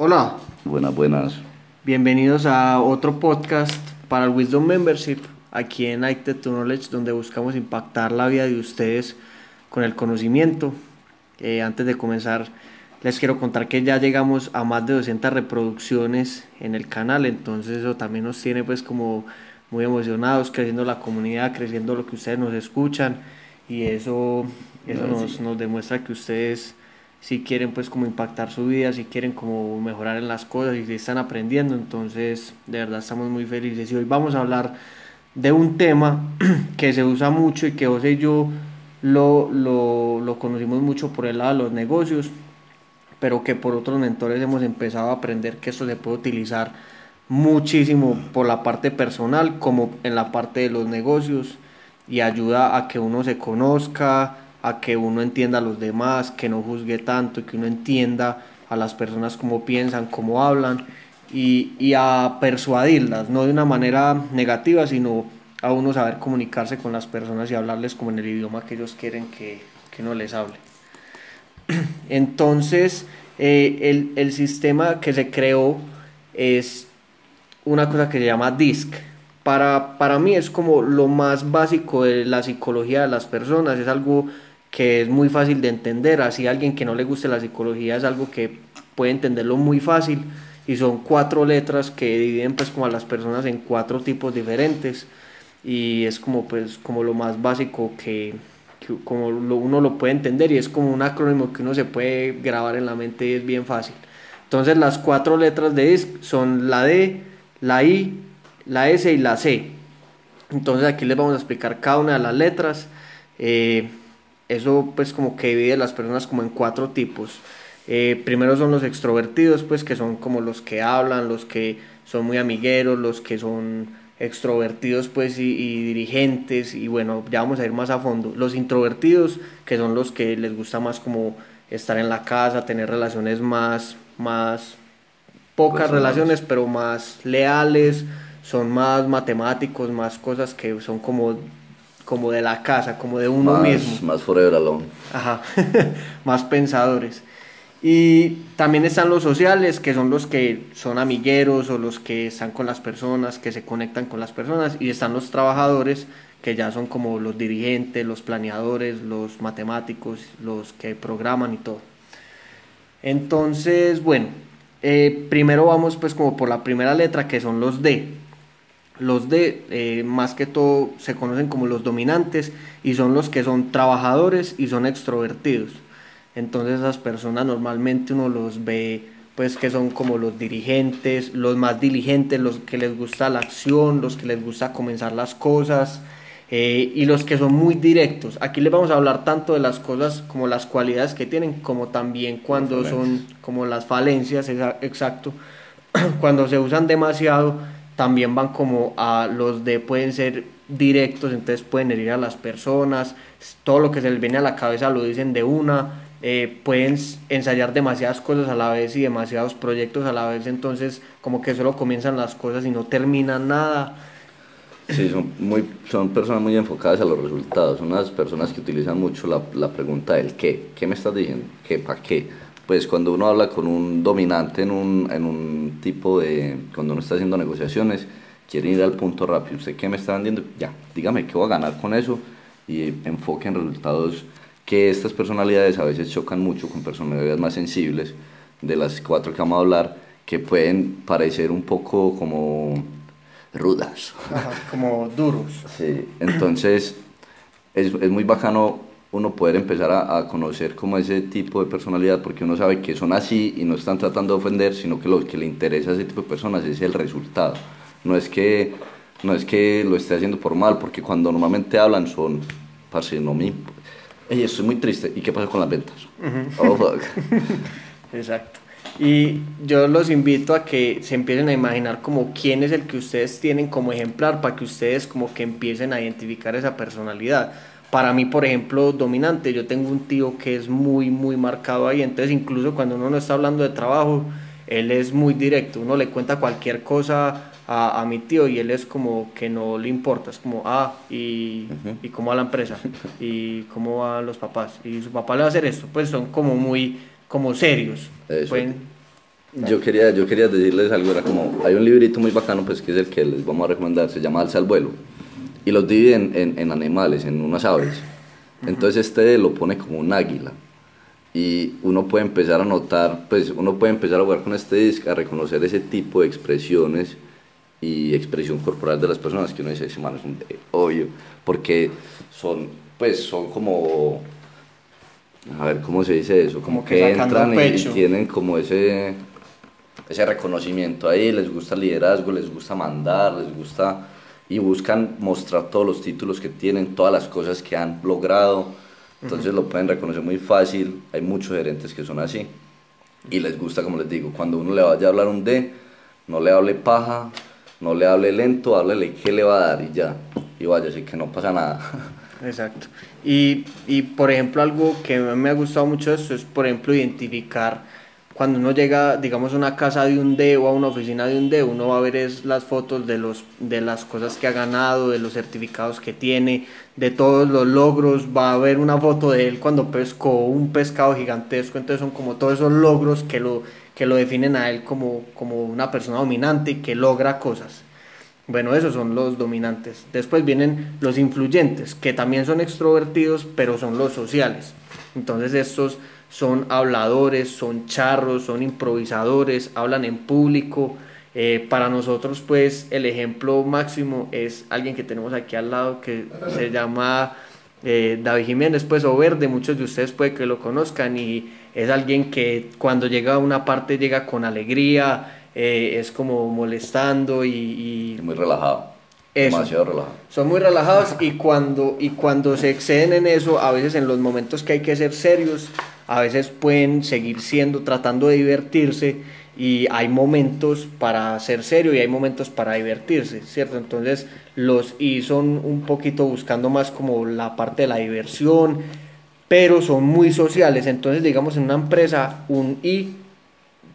Hola, Buenas, buenas. bienvenidos a otro podcast para el Wisdom Membership aquí en Acted to Knowledge donde buscamos impactar la vida de ustedes con el conocimiento. Eh, antes de comenzar les quiero contar que ya llegamos a más de 200 reproducciones en el canal, entonces eso también nos tiene pues como muy emocionados, creciendo la comunidad, creciendo lo que ustedes nos escuchan y eso, eso nos demuestra que ustedes si quieren pues como impactar su vida, si quieren como mejorar en las cosas y si están aprendiendo, entonces de verdad estamos muy felices. Y hoy vamos a hablar de un tema que se usa mucho y que José y yo lo, lo, lo conocimos mucho por el lado de los negocios, pero que por otros mentores hemos empezado a aprender que esto se puede utilizar muchísimo por la parte personal como en la parte de los negocios y ayuda a que uno se conozca, a que uno entienda a los demás, que no juzgue tanto que uno entienda a las personas cómo piensan, cómo hablan y, y a persuadirlas, no de una manera negativa, sino a uno saber comunicarse con las personas y hablarles como en el idioma que ellos quieren que, que uno les hable. Entonces, eh, el, el sistema que se creó es una cosa que se llama DISC. Para, para mí es como lo más básico de la psicología de las personas, es algo que es muy fácil de entender, así alguien que no le guste la psicología es algo que puede entenderlo muy fácil y son cuatro letras que dividen pues como a las personas en cuatro tipos diferentes y es como pues como lo más básico que, como uno lo puede entender y es como un acrónimo que uno se puede grabar en la mente y es bien fácil. Entonces las cuatro letras de DISC son la D, la I, la S y la C. Entonces aquí les vamos a explicar cada una de las letras. Eh, eso pues como que divide a las personas como en cuatro tipos. Eh, primero son los extrovertidos, pues que son como los que hablan, los que son muy amigueros, los que son extrovertidos pues y, y dirigentes y bueno, ya vamos a ir más a fondo. Los introvertidos, que son los que les gusta más como estar en la casa, tener relaciones más, más pocas relaciones, pero más leales, son más matemáticos, más cosas que son como, como de la casa, como de uno más, mismo. Más forever alone. Ajá, más pensadores. Y también están los sociales, que son los que son amigueros o los que están con las personas, que se conectan con las personas. Y están los trabajadores, que ya son como los dirigentes, los planeadores, los matemáticos, los que programan y todo. Entonces, bueno, eh, primero vamos pues como por la primera letra, que son los D. Los D, eh, más que todo, se conocen como los dominantes y son los que son trabajadores y son extrovertidos. Entonces esas personas normalmente uno los ve pues que son como los dirigentes, los más diligentes, los que les gusta la acción, los que les gusta comenzar las cosas eh, y los que son muy directos. Aquí les vamos a hablar tanto de las cosas como las cualidades que tienen, como también cuando son como las falencias, exa- exacto. cuando se usan demasiado, también van como a los de pueden ser directos, entonces pueden herir a las personas, todo lo que se les viene a la cabeza lo dicen de una, eh, pueden ensayar demasiadas cosas a la vez y demasiados proyectos a la vez, entonces como que solo comienzan las cosas y no terminan nada. Sí, son, muy, son personas muy enfocadas a los resultados. Son unas personas que utilizan mucho la, la pregunta del qué. ¿Qué me estás diciendo? ¿Qué? ¿Para qué? Pues cuando uno habla con un dominante en un, en un tipo de... Cuando uno está haciendo negociaciones, quiere ir al punto rápido. ¿Usted qué me está vendiendo? Ya, dígame qué voy a ganar con eso y enfoque en resultados que estas personalidades a veces chocan mucho con personalidades más sensibles, de las cuatro que vamos a hablar, que pueden parecer un poco como rudas. como duros. Sí, entonces es, es muy bacano uno poder empezar a, a conocer como ese tipo de personalidad porque uno sabe que son así y no están tratando de ofender, sino que lo que le interesa a ese tipo de personas es el resultado. No es que, no es que lo esté haciendo por mal, porque cuando normalmente hablan son, parce, no me... Ey, estoy muy triste. ¿Y qué pasa con las ventas? Oh, fuck. Exacto. Y yo los invito a que se empiecen a imaginar como quién es el que ustedes tienen como ejemplar para que ustedes como que empiecen a identificar esa personalidad. Para mí, por ejemplo, dominante, yo tengo un tío que es muy, muy marcado ahí, entonces incluso cuando uno no está hablando de trabajo, él es muy directo, uno le cuenta cualquier cosa a, a mi tío y él es como que no le importa, es como, ah, y, y cómo va la empresa, y cómo van los papás, y su papá le va a hacer esto, pues son como muy, como serios. Pueden- Yo quería, yo quería decirles algo, era como, hay un librito muy bacano, pues que es el que les vamos a recomendar, se llama Alza al vuelo, y los dividen en, en animales, en unas aves. Entonces este lo pone como un águila, y uno puede empezar a notar, pues uno puede empezar a jugar con este disco, a reconocer ese tipo de expresiones y expresión corporal de las personas, que uno dice, ese man es un obvio, porque son, pues son como a ver cómo se dice eso, como, que, entran y, tienen como ese, ese reconocimiento ahí, les gusta el liderazgo, les gusta mandar, les gusta y buscan mostrar todos los títulos que tienen, todas las cosas que han logrado, entonces lo pueden reconocer muy fácil, hay muchos gerentes que son así. Y les gusta, como les digo, cuando uno le vaya a hablar un D, no le hable paja, no le hable lento, háblele qué le va a dar y ya, y vaya, así que no pasa nada. Exacto. Y, y, por ejemplo, algo que me ha gustado mucho de esto es, por ejemplo, identificar cuando uno llega, digamos, a una casa de un D o a una oficina de un D, uno va a ver es las fotos de, los, de las cosas que ha ganado, de los certificados que tiene, de todos los logros, va a ver una foto de él cuando pescó un pescado gigantesco, entonces son como todos esos logros que lo, que lo definen a él como, como una persona dominante que logra cosas. Bueno, esos son los dominantes. Después vienen los influyentes, que también son extrovertidos, pero son los sociales. Entonces estos son habladores, son charros, son improvisadores, hablan en público. Eh, para nosotros, pues, el ejemplo máximo es alguien que tenemos aquí al lado que se llama eh, David Jiménez, pues, o Verde, muchos de ustedes puede que lo conozcan y es alguien que cuando llega a una parte llega con alegría, eh, es como molestando y, Muy relajado. Demasiado relajado. Son muy relajados y cuando, y cuando se exceden en eso, a veces en los momentos que hay que ser serios, a veces pueden seguir siendo, tratando de divertirse y hay momentos para ser serio y hay momentos para divertirse, ¿cierto? Entonces los I son un poquito buscando más como la parte de la diversión, pero son muy sociales. Entonces, digamos, en una empresa, un I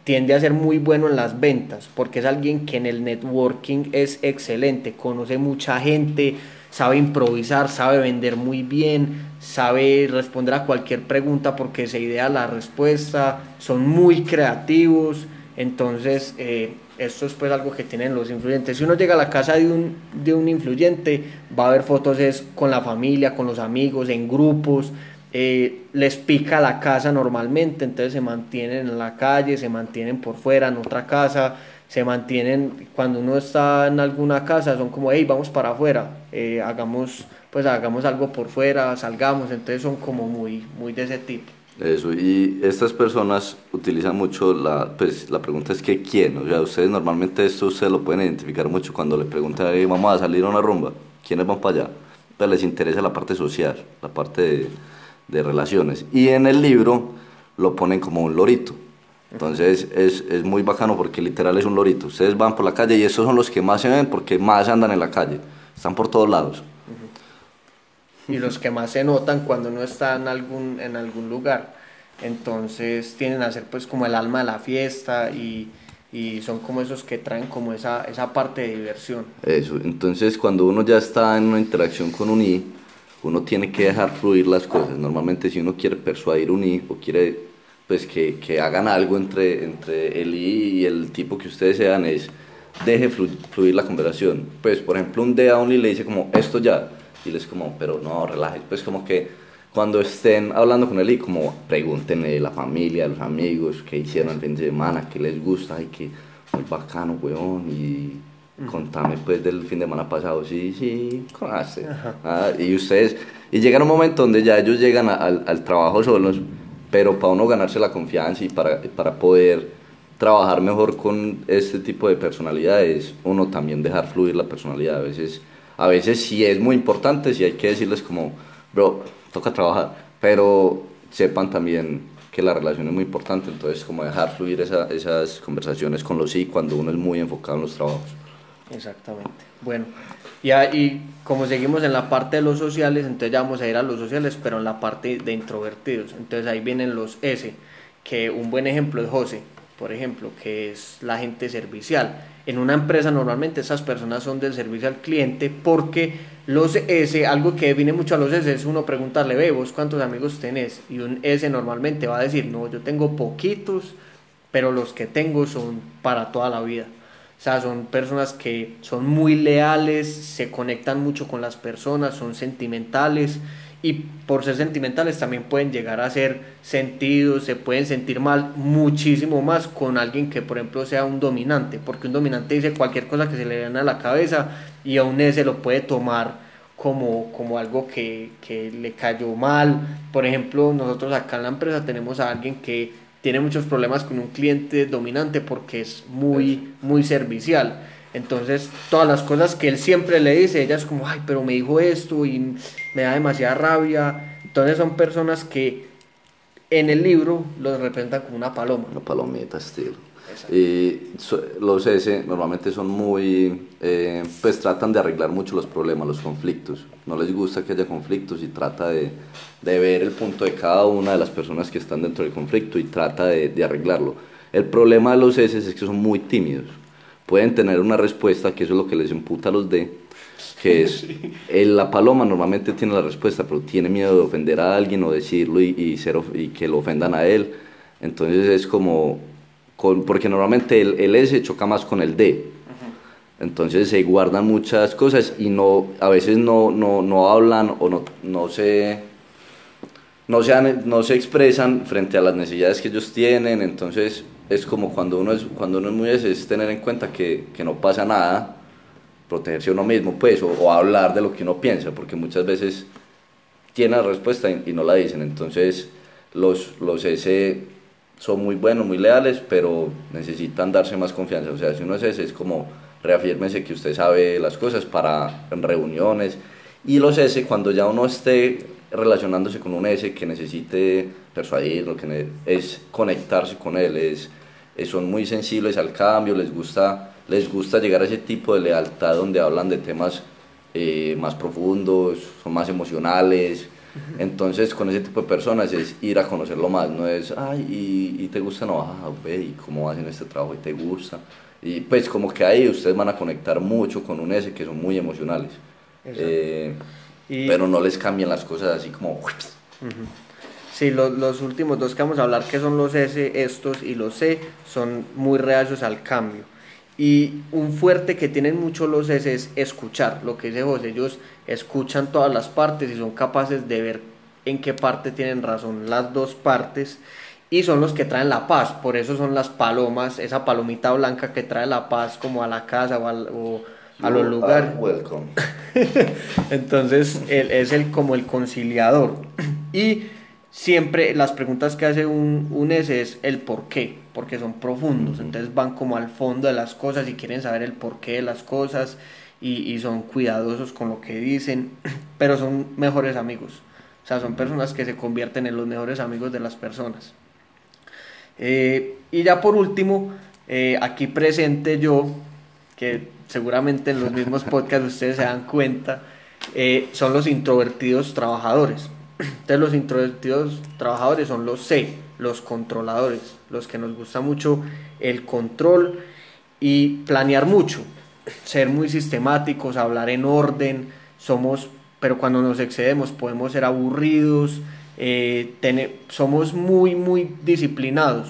tiende a ser muy bueno en las ventas, porque es alguien que en el networking es excelente, conoce mucha gente, sabe improvisar, sabe vender muy bien, sabe responder a cualquier pregunta porque se idea la respuesta, son muy creativos, entonces eh, esto es pues algo que tienen los influyentes. Si uno llega a la casa de un, de un influyente, va a ver fotos es con la familia, con los amigos, en grupos, eh, les pica la casa normalmente, entonces se mantienen en la calle, se mantienen por fuera, en otra casa, se mantienen, cuando uno está en alguna casa, son como, hey, vamos para afuera, eh, hagamos, pues hagamos algo por fuera, salgamos, entonces son como muy, muy de ese tipo. Eso, y estas personas utilizan mucho la, pues la pregunta es que quién, o sea, ustedes normalmente esto ustedes lo pueden identificar mucho cuando le preguntan, hey, vamos a salir a una rumba, ¿quiénes van para allá? Pues les interesa la parte social, la parte de de relaciones. Y en el libro lo ponen como un lorito. Entonces es, es, muy bacano porque literal es un lorito. Ustedes van por la calle y esos son los que más se ven porque más andan en la calle. Están por todos lados. Y los que más se notan cuando no están en algún, en algún lugar. Entonces tienen a ser pues como el alma de la fiesta y, y son como esos que traen como esa, esa parte de diversión. Eso, entonces cuando uno ya está en una interacción con un I, uno tiene que dejar fluir las cosas. Normalmente si uno quiere persuadir un I o quiere pues que, que hagan algo entre, entre I y el tipo que ustedes sean es deje fluir, la conversación. Pues por ejemplo un D a un I le dice como esto ya y les como pero no relaje pues como que cuando estén hablando con él y como pregúntenle la familia, los amigos, qué hicieron el fin de semana, qué les gusta, ay, qué muy bacano, weón, y contame pues del fin de semana pasado, sí, sí, conoce. Ah, y ustedes, y llega un momento donde ya ellos llegan al, al, trabajo solos, pero para uno ganarse la confianza y para, para poder trabajar mejor con este tipo de personalidades, uno también dejar fluir la personalidad. A veces, a veces sí es muy importante, sí hay que decirles como, bro, toca trabajar, pero sepan también que la relación es muy importante, entonces como dejar fluir esa, esas conversaciones con los sí cuando uno es muy enfocado en los trabajos. Exactamente. Bueno, y, y como seguimos en la parte de los sociales, entonces ya vamos a ir a los sociales, pero en la parte de introvertidos. Entonces ahí vienen los S, que un buen ejemplo es José, por ejemplo, que es la gente servicial. En una empresa normalmente esas personas son del servicio al cliente porque los S, algo que define mucho a los S es uno preguntarle, ve, vos cuántos amigos tenés, y un S normalmente va a decir, no, yo tengo poquitos, pero los que tengo son para toda la vida. Sea, son personas que son muy leales, se conectan mucho con las personas, son sentimentales y por ser sentimentales también pueden llegar a ser sentidos, se pueden sentir mal muchísimo más con alguien que por ejemplo sea un dominante, porque un dominante dice cualquier cosa que se le viene a la cabeza y aún ese lo puede tomar como, como algo que, que le cayó mal. Por ejemplo, nosotros acá en la empresa tenemos a alguien que tiene muchos problemas con un cliente dominante porque es muy, muy servicial. Entonces, todas las cosas que él siempre le dice, ella es como, ay, pero me dijo esto y me da demasiada rabia. Entonces, son personas que en el libro los representan como una paloma. Una palomita, estilo. Y los S normalmente son muy, eh, pues tratan de arreglar mucho los problemas, los conflictos. No les gusta que haya conflictos y trata de, de ver el punto de cada una de las personas que están dentro del conflicto y trata de, de arreglarlo. El problema de los S es que son muy tímidos pueden tener una respuesta, que eso es lo que les imputa a los D, que es, la paloma normalmente tiene la respuesta, pero tiene miedo de ofender a alguien o decirlo y, y, ser, y que lo ofendan a él. Entonces es como, con, porque normalmente el, el, S choca más con el D. Entonces se guardan muchas cosas y no, a veces no, no, no hablan o no, no se no se, no se expresan frente a las necesidades que ellos tienen, entonces es como cuando uno es, cuando uno es muy ese, es tener en cuenta que, que, no pasa nada, protegerse uno mismo, pues, o, hablar de lo que uno piensa, porque muchas veces tiene la respuesta y, no la dicen. Entonces, los, los S son muy buenos, muy leales, pero necesitan darse más confianza. O sea, si uno es ese, es como reafírmese que usted sabe las cosas para reuniones. Y los S, cuando ya uno esté relacionándose con un S que necesite persuadirlo, que es conectarse con él, es, son muy sensibles al cambio, les gusta, les gusta llegar a ese tipo de lealtad donde hablan de temas eh, más profundos, son más emocionales. Entonces, con ese tipo de personas es ir a conocerlo más, no es, ay, y, te gusta, no, ah, ve, y cómo hacen este trabajo y te gusta. Y pues, como que ahí ustedes van a conectar mucho con un S que son muy emocionales. Eh, pero no les cambian las cosas así como... Sí, los últimos dos que vamos a hablar, que son los S, estos y los C, son muy reacios al cambio. Y un fuerte que tienen mucho los es escuchar, lo que dice José, ellos escuchan todas las partes y son capaces de ver en qué parte tienen razón las dos partes y son los que traen la paz, por eso son las palomas, esa palomita blanca que trae la paz como a la casa o, a los lugares. Entonces él es el como el conciliador. Y siempre las preguntas que hace un, un S es el por qué, porque son profundos, entonces van como al fondo de las cosas y quieren saber el porqué de las cosas y, son cuidadosos con lo que dicen, pero son mejores amigos, o sea, son personas que se convierten en los mejores amigos de las personas. Eh, y ya por último, eh, aquí presente yo, que seguramente en los mismos podcasts ustedes se dan cuenta, eh, son los introvertidos trabajadores. Entonces los introvertidos trabajadores son los C, los controladores, los que nos gusta mucho el control y planear mucho, ser muy sistemáticos, hablar en orden, somos, pero cuando nos excedemos podemos ser aburridos, eh, somos muy, muy disciplinados,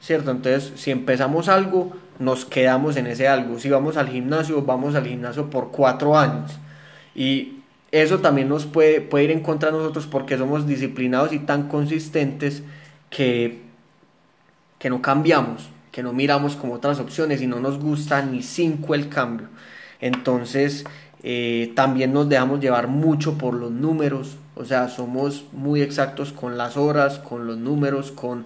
¿cierto? Entonces si empezamos algo, nos quedamos en ese algo. Si vamos al gimnasio, vamos al gimnasio por cuatro años. Y eso también nos puede, puede ir en contra de nosotros porque somos disciplinados y tan consistentes que, que no cambiamos, que no miramos como otras opciones y no nos gusta ni cinco el cambio. Entonces, eh, también nos dejamos llevar mucho por los números, o sea, somos muy exactos con las horas, con los números, con...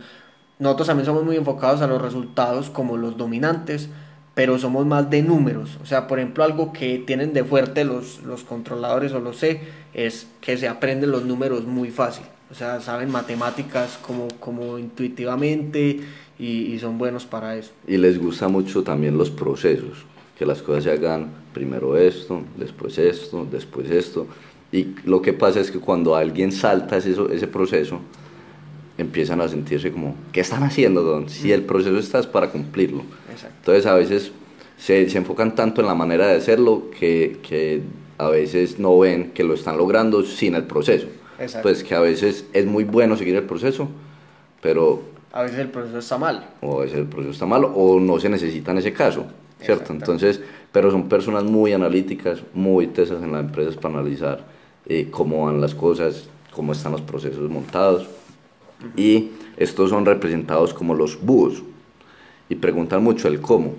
Nosotros también somos muy enfocados a los resultados como los dominantes, pero somos más de números. O sea, por ejemplo, algo que tienen de fuerte los, los controladores o los C es que se aprenden los números muy fácil. O sea, saben matemáticas como, como intuitivamente y, son buenos para eso. Y les gusta mucho también los procesos, que las cosas se hagan primero esto, después esto, después esto. Y lo que pasa es que cuando alguien salta ese, ese proceso, empiezan a sentirse como, ¿qué están haciendo, don? Si el proceso está es para cumplirlo. Entonces a veces se, se, enfocan tanto en la manera de hacerlo que, que, a veces no ven que lo están logrando sin el proceso. Pues que a veces es muy bueno seguir el proceso, pero A veces el proceso está mal. O a veces el proceso está mal o no se necesita en ese caso, ¿cierto? Entonces, pero son personas muy analíticas, muy tesas en las empresas para analizar eh, cómo van las cosas, cómo están los procesos montados. Y estos son representados como los búhos y preguntan mucho el cómo,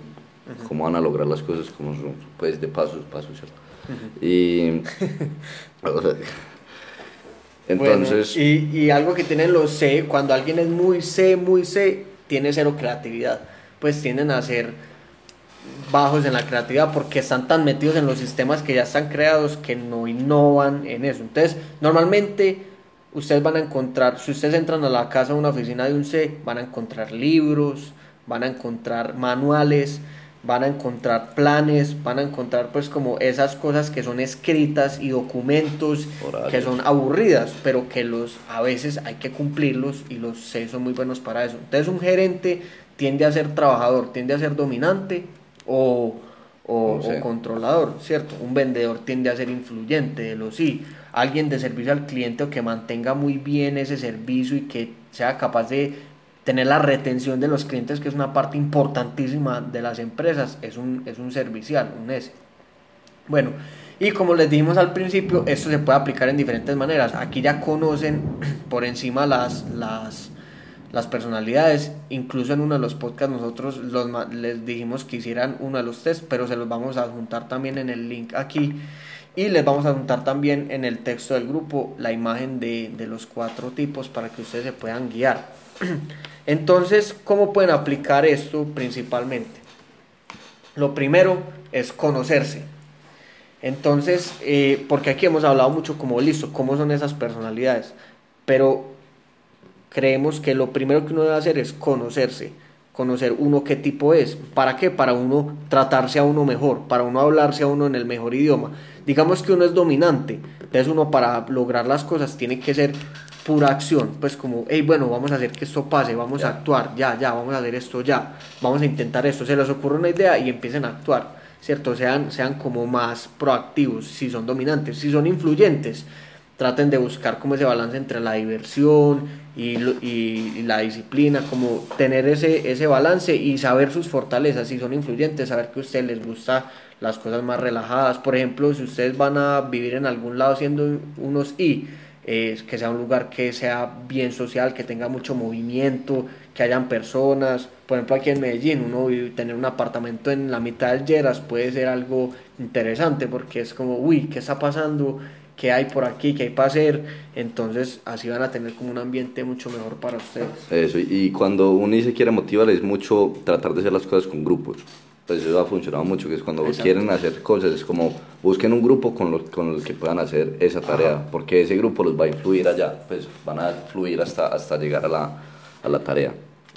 cómo van a lograr las cosas, como son, pues de pasos, pasos, ¿cierto? Y entonces... y, y, algo que tienen los C, cuando alguien es muy C, muy C, tiene cero creatividad, pues tienden a ser bajos en la creatividad porque están tan metidos en los sistemas que ya están creados que no innovan en eso. Entonces, normalmente ustedes van a encontrar, si ustedes entran a la casa de una oficina de un C, van a encontrar libros, van a encontrar manuales, van a encontrar planes, van a encontrar pues como esas cosas que son escritas y documentos que son aburridas, pero que los a veces hay que cumplirlos y los C son muy buenos para eso. Entonces un gerente tiende a ser trabajador, tiende a ser dominante o, o, controlador, ¿cierto? Un vendedor tiende a ser influyente, de los sí. Alguien de servicio al cliente o que mantenga muy bien ese servicio y que sea capaz de tener la retención de los clientes, que es una parte importantísima de las empresas, es un, es un servicial, un S. Bueno, y como les dijimos al principio, esto se puede aplicar en diferentes maneras. Aquí ya conocen por encima las, las, las personalidades. Incluso en uno de los podcasts nosotros los, les dijimos que hicieran uno de los test, pero se los vamos a juntar también en el link aquí. Y les vamos a juntar también en el texto del grupo la imagen de, de los cuatro tipos para que ustedes se puedan guiar. Entonces, ¿cómo pueden aplicar esto principalmente? Lo primero es conocerse. Entonces, eh, porque aquí hemos hablado mucho como listo, cómo son esas personalidades, pero creemos que lo primero que uno debe hacer es conocerse, conocer uno qué tipo es. ¿Para qué? Para uno tratarse a uno mejor, para uno hablarse a uno en el mejor idioma. Digamos que uno es dominante, entonces uno para lograr las cosas tiene que ser pura acción, pues como, hey, bueno, vamos a hacer que esto pase, vamos a actuar, ya, ya, vamos a hacer esto ya, vamos a intentar esto, se les ocurre una idea y empiecen a actuar, ¿cierto? Sean, sean como más proactivos, si son dominantes, si son influyentes, traten de buscar como ese balance entre la diversión y, y, la disciplina, como tener ese, ese balance y saber sus fortalezas, si son influyentes, saber que a ustedes les gusta las cosas más relajadas, por ejemplo, si ustedes van a vivir en algún lado siendo unos I, que sea un lugar que sea bien social, que tenga mucho movimiento, que hayan personas. Por ejemplo, aquí en Medellín, uno tener un apartamento en la mitad del Lleras puede ser algo interesante porque es como, uy, ¿qué está pasando? ¿Qué hay por aquí? ¿Qué hay para hacer? Entonces, así van a tener como un ambiente mucho mejor para ustedes. Eso, y cuando uno se quiere motivar es mucho tratar de hacer las cosas con grupos pues eso ha funcionado mucho, que es cuando quieren hacer cosas, es como busquen un grupo con, lo, con el que puedan hacer esa tarea, porque ese grupo los va a influir allá, pues van a fluir hasta, hasta llegar a la, a la tarea.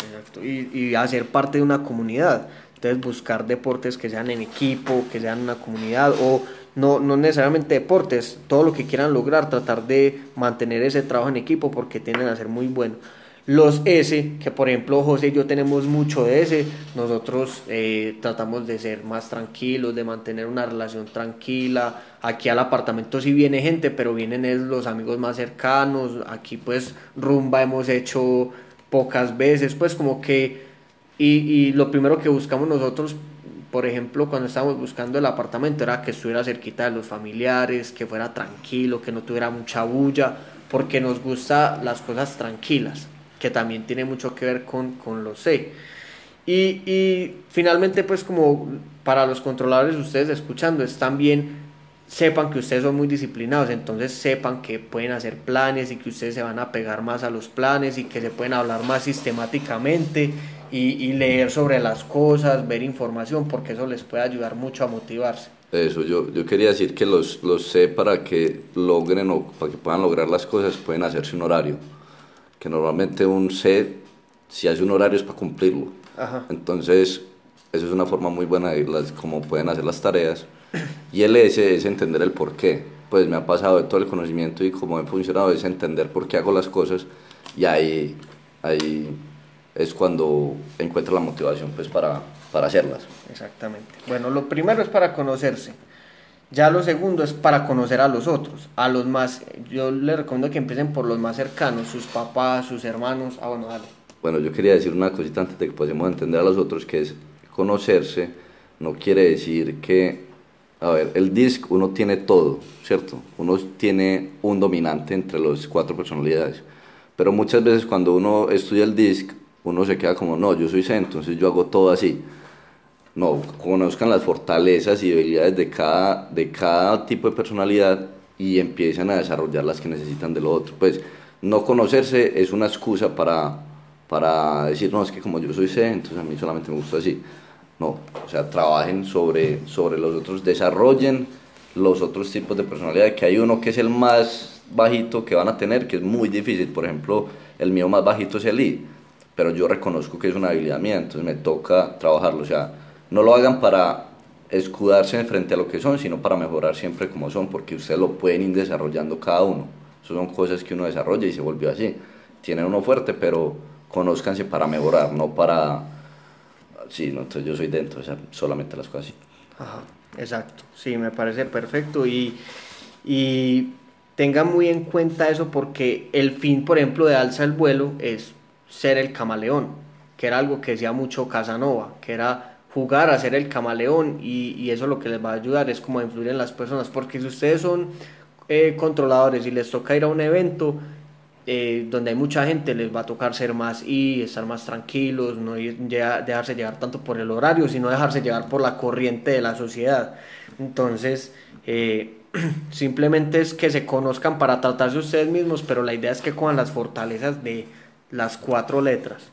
Exacto, y, y hacer parte de una comunidad, entonces buscar deportes que sean en equipo, que sean una comunidad, o no, no necesariamente deportes, todo lo que quieran lograr, tratar de mantener ese trabajo en equipo porque tienden a ser muy buenos. Los S, que por ejemplo José y yo tenemos mucho S, nosotros eh, tratamos de ser más tranquilos, de mantener una relación tranquila. Aquí al apartamento sí viene gente, pero vienen los amigos más cercanos. Aquí pues rumba hemos hecho pocas veces, pues como que... Y, y lo primero que buscamos nosotros por ejemplo, cuando estábamos buscando el apartamento era que estuviera cerquita de los familiares, que fuera tranquilo, que no tuviera mucha bulla, porque nos gusta las cosas tranquilas que también tiene mucho que ver con, con los C. Y, y, finalmente, pues como para los controladores, ustedes escuchando, es también sepan que ustedes son muy disciplinados, entonces sepan que pueden hacer planes y que ustedes se van a pegar más a los planes y que se pueden hablar más sistemáticamente y, leer sobre las cosas, ver información, porque eso les puede ayudar mucho a motivarse. Eso, yo, yo quería decir que los, los C para que logren o para que puedan lograr las cosas pueden hacerse un horario que normalmente un C, si hace un horario es para cumplirlo. Entonces, eso es una forma muy buena de las, cómo pueden hacer las tareas. Y el S es entender el por qué. Pues me ha pasado de todo el conocimiento y cómo he funcionado es entender por qué hago las cosas y ahí, ahí es cuando encuentro la motivación pues para, para hacerlas. Exactamente. Bueno, lo primero es para conocerse. Ya lo segundo es para conocer a los otros, a los más, yo les recomiendo que empiecen por los más cercanos, sus papás, sus hermanos, ah bueno, dale. bueno, yo quería decir una cosita antes de que podamos entender a los otros, que es conocerse, no quiere decir que, a ver, el DISC uno tiene todo, ¿cierto? Uno tiene un dominante entre las cuatro personalidades, pero muchas veces cuando uno estudia el DISC, uno se queda como, no, yo soy C, entonces yo hago todo así. No, conozcan las fortalezas y debilidades de cada, de cada tipo de personalidad y empiezan a desarrollar las que necesitan de lo otro. Pues no conocerse es una excusa para, para decir, no, es que como yo soy C, entonces a mí solamente me gusta así. No, o sea, trabajen sobre, sobre los otros, desarrollen los otros tipos de personalidad, que hay uno que es el más bajito que van a tener, que es muy difícil. Por ejemplo, el mío más bajito es el I, pero yo reconozco que es una habilidad mía, entonces me toca trabajarlo. O sea, no lo hagan para escudarse frente a lo que son, sino para mejorar siempre como son, porque ustedes lo pueden ir desarrollando cada uno. Eso son cosas que uno desarrolla y se volvió así. Tienen uno fuerte, pero conózcanse para mejorar, no para sí, no, entonces yo soy dentro, o sea, solamente las cosas así. Ajá, exacto, sí, me parece perfecto y, y tengan muy en cuenta eso porque el fin, por ejemplo, de Alza el Vuelo es ser el camaleón, que era algo que decía mucho Casanova, que era jugar a ser el camaleón y, y eso lo que les va a ayudar es como a influir en las personas, porque si ustedes son eh, controladores y les toca ir a un evento, eh, donde hay mucha gente les va a tocar ser más y estar más tranquilos, no dejarse llevar tanto por el horario, sino dejarse llevar por la corriente de la sociedad. Entonces, eh, simplemente es que se conozcan para tratarse ustedes mismos, pero la idea es que cojan las fortalezas de las cuatro letras.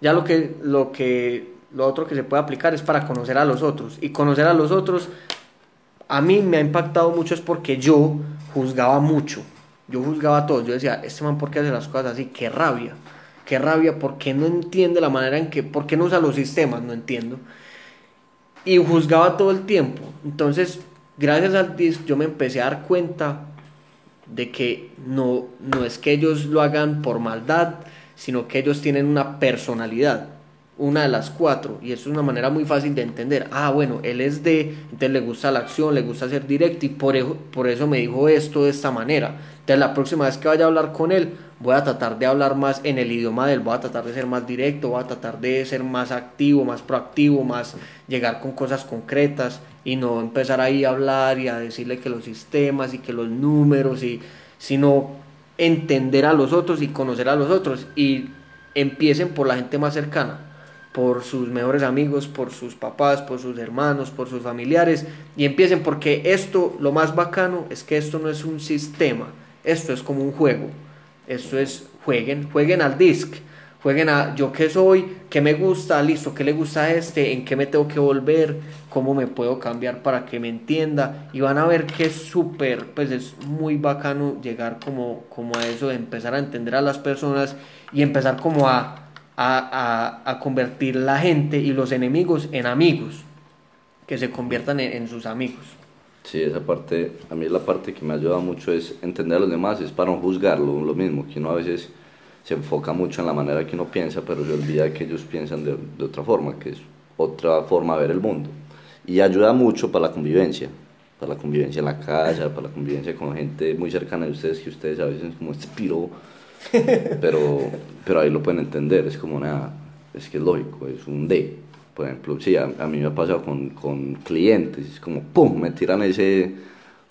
Ya lo que, lo que, lo otro que se puede aplicar es para conocer a los otros. Y conocer a los otros, a mí me ha impactado mucho es porque yo juzgaba mucho yo juzgaba a todos, yo decía, este man, ¿por qué hace las cosas así? Qué rabia, qué rabia, ¿por qué no entiende la manera en que, por qué no usa los sistemas? No entiendo. Y juzgaba todo el tiempo. Entonces, gracias al disc, yo me empecé a dar cuenta de que no, no es que ellos lo hagan por maldad, sino que ellos tienen una personalidad una de las cuatro y eso es una manera muy fácil de entender. Ah, bueno, él es de, entonces le gusta la acción, le gusta ser directo y por eso, por eso me dijo esto de esta manera. Entonces la próxima vez que vaya a hablar con él, voy a tratar de hablar más en el idioma de él, voy a tratar de ser más directo, voy a tratar de ser más activo, más proactivo, más llegar con cosas concretas y no empezar ahí a hablar y a decirle que los sistemas y que los números y sino entender a los otros y conocer a los otros y empiecen por la gente más cercana por sus mejores amigos, por sus papás, por sus hermanos, por sus familiares y empiecen porque esto, lo más bacano es que esto no es un sistema, esto es como un juego, esto es jueguen, jueguen al disc, jueguen a yo qué soy, qué me gusta, listo, qué le gusta a este, en qué me tengo que volver, cómo me puedo cambiar para que me entienda y van a ver que es súper, pues es muy bacano llegar como, como a eso de empezar a entender a las personas y empezar como a a, a, convertir la gente y los enemigos en amigos, que se conviertan en, sus amigos. Sí, esa parte, a mí la parte que me ayuda mucho es entender a los demás, es para no juzgarlo, lo mismo, que uno a veces se enfoca mucho en la manera que uno piensa, pero se olvida que ellos piensan de, de otra forma, que es otra forma de ver el mundo. Y ayuda mucho para la convivencia, para la convivencia en la casa, para la convivencia con gente muy cercana de ustedes, que ustedes a veces como este piro pero, pero ahí lo pueden entender, es como una, es que es lógico, es un D. Por ejemplo, sí, a, mí me ha pasado con, con, clientes, es como, ¡pum!, me tiran ese,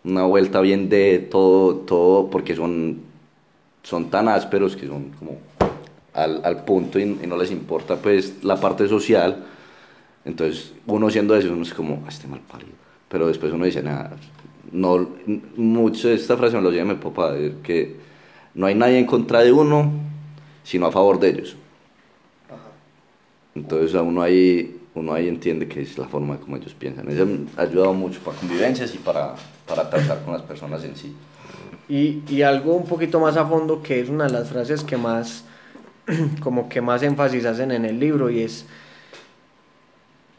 una vuelta bien de todo, todo, porque son, son tan ásperos que son como al, al punto y, no les importa pues la parte social. Entonces, uno siendo eso, uno es como, ah, este mal parido. Pero después uno dice, nada, no, mucho, esta frase me lo llama mi papá, que no hay nadie en contra de uno, sino a favor de ellos. Entonces a uno ahí, uno ahí entiende que es la forma como ellos piensan. Eso ha ayudado mucho para convivencias y para, para tratar con las personas en sí. Y, y, algo un poquito más a fondo que es una de las frases que más, como que más énfasis hacen en el libro y es,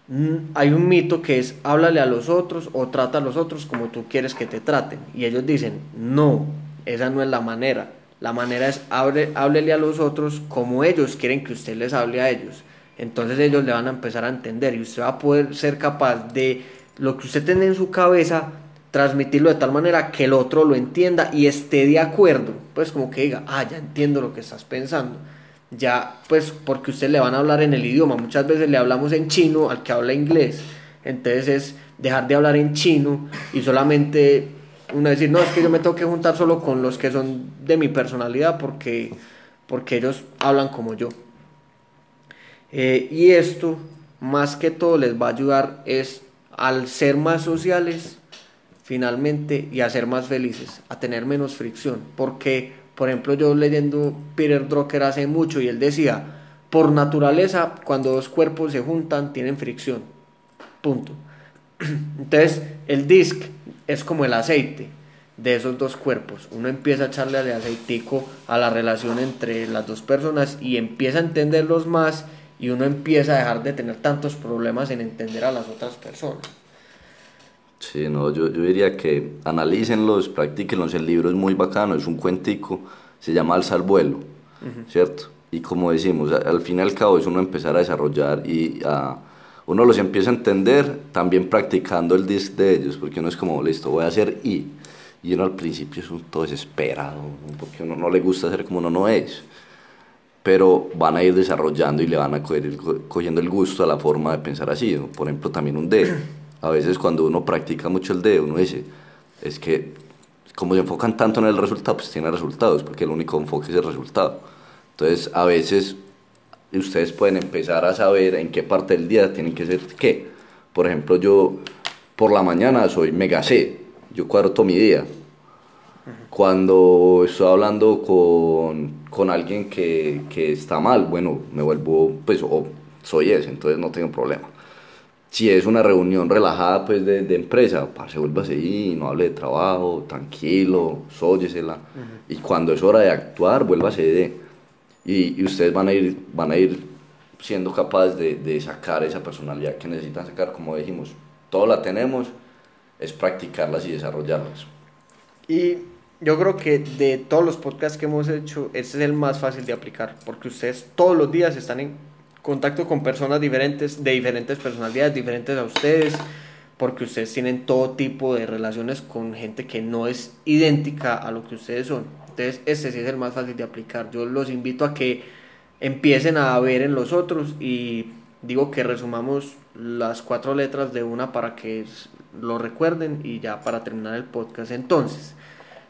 mm, hay un mito que es háblale a los otros o trata a los otros como tú quieres que te traten. Y ellos dicen, no, esa no es la manera la manera es hable, háblele a los otros como ellos quieren que usted les hable a ellos. Entonces ellos le van a empezar a entender y usted va a poder ser capaz de lo que usted tiene en su cabeza, transmitirlo de tal manera que el otro lo entienda y esté de acuerdo. Pues como que diga, ah, ya entiendo lo que estás pensando. ya, pues porque usted le van a hablar en el idioma, muchas veces le hablamos en chino al que habla inglés, entonces es dejar de hablar en chino y solamente uno decir, no, es que yo me tengo que juntar solo con los que son de mi personalidad porque, porque ellos hablan como yo. Eh, y esto, más que todo, les va a ayudar es al ser más sociales, finalmente, y a ser más felices, a tener menos fricción. Porque, por ejemplo, yo leyendo Peter Drucker hace mucho y él decía, por naturaleza, cuando dos cuerpos se juntan, tienen fricción. Punto. Entonces, el disc es como el aceite de esos dos cuerpos. Uno empieza a echarle de aceitico a la relación entre las dos personas y empieza a entenderlos más y uno empieza a dejar de tener tantos problemas en entender a las otras personas. Sí, no, yo, yo diría que analícenlos, practíquenlos. El libro es muy bacano, es un cuentico, se llama Alza al vuelo, ¿cierto? Y como decimos, al fin y al cabo es uno empezar a desarrollar y a uno los empieza a entender también practicando el disc de ellos, porque uno es como, listo, voy a hacer I. Y uno al principio es un todo desesperado, porque uno no le gusta hacer como uno no es pero van a ir desarrollando y le van a coger, cogiendo el gusto a la forma de pensar así. Por ejemplo, también un D. A veces cuando uno practica mucho el D, uno dice, es que como se enfocan tanto en el resultado, pues tiene resultados, porque el único enfoque es el resultado. Entonces, a veces ustedes pueden empezar a saber en qué parte del día tienen que ser qué. Por ejemplo, yo por la mañana soy mega C, yo cuadro todo mi día. Cuando estoy hablando con con alguien que, que, está mal, bueno, me vuelvo, pues, o soy ese, entonces no tengo problema. Si es una reunión relajada, pues, de, de empresa, se vuelve así, no hable de trabajo, tranquilo, sóyesela. Y cuando es hora de actuar, vuélvase de. Y, ustedes van a ir, van a ir siendo capaces de, sacar esa personalidad que necesitan sacar, como dijimos, todo la tenemos, es practicarlas y desarrollarlas. Y yo creo que de todos los podcasts que hemos hecho, este es el más fácil de aplicar, porque ustedes todos los días están en contacto con personas diferentes, de diferentes personalidades, diferentes a ustedes, porque ustedes tienen todo tipo de relaciones con gente que no es idéntica a lo que ustedes son. Entonces, este sí es el más fácil de aplicar. Yo los invito a que empiecen a ver en los otros y digo que resumamos las cuatro letras de una para que lo recuerden y ya para terminar el podcast. Entonces,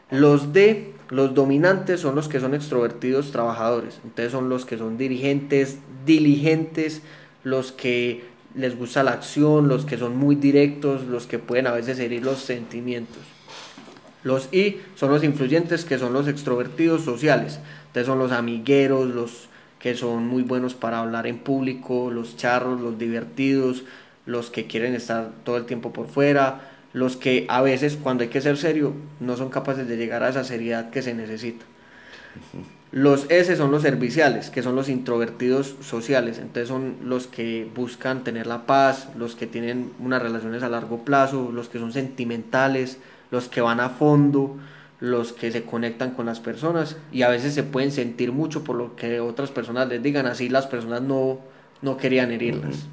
los D, los dominantes, son los que son extrovertidos trabajadores. Entonces son los que son dirigentes, diligentes, los que les gusta la acción, los que son muy directos, los que pueden a veces herir los sentimientos. Los I son los influyentes, que son los extrovertidos sociales. Entonces son los amigueros, los que son muy buenos para hablar en público, los charros, los divertidos, los que quieren estar todo el tiempo por fuera, los que a veces cuando hay que ser serio no son capaces de llegar a esa seriedad que se necesita. Los S son los serviciales, que son los introvertidos sociales, entonces son los que buscan tener la paz, los que tienen unas relaciones a largo plazo, los que son sentimentales, los que van a fondo, los que se conectan con las personas y a veces se pueden sentir mucho por lo que otras personas les digan, así las personas no, no querían herirlas.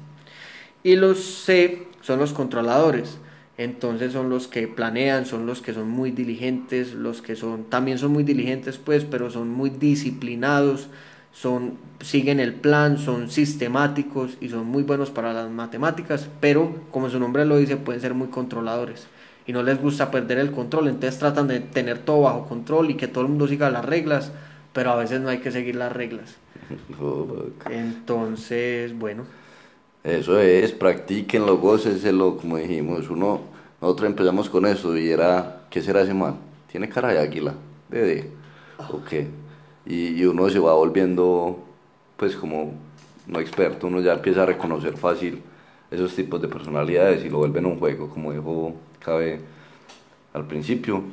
Y los C son los controladores, entonces son los que planean, son los que son muy diligentes, los que son también son muy diligentes pues, pero son muy disciplinados, son siguen el plan, son sistemáticos y son muy buenos para las matemáticas, pero como su nombre lo dice, pueden ser muy controladores y no les gusta perder el control, entonces tratan de tener todo bajo control y que todo el mundo siga las reglas, pero a veces no hay que seguir las reglas. Entonces, bueno. Eso es, practíquenlo, gócenselo, como dijimos, uno nosotros empezamos con eso y era, ¿qué será ese man? Tiene cara de águila, de, ¿o qué? Y, uno se va volviendo, pues como no experto, uno ya empieza a reconocer fácil esos tipos de personalidades y lo vuelven un juego, como dijo Cabe al principio.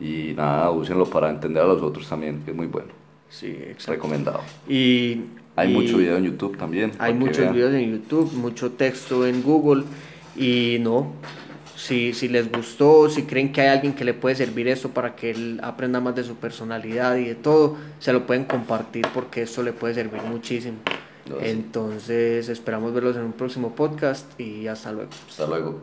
Y nada, úsenlo para entender a los otros también, que es muy bueno. Sí, exacto. Recomendado. Y, hay mucho video en YouTube también. Hay muchos videos en YouTube, mucho texto en Google. Y no, si, si les gustó, si creen que hay alguien que le puede servir esto para que él aprenda más de su personalidad y de todo, se lo pueden compartir porque esto le puede servir muchísimo. Entonces esperamos verlos en un próximo podcast y hasta luego. Hasta luego.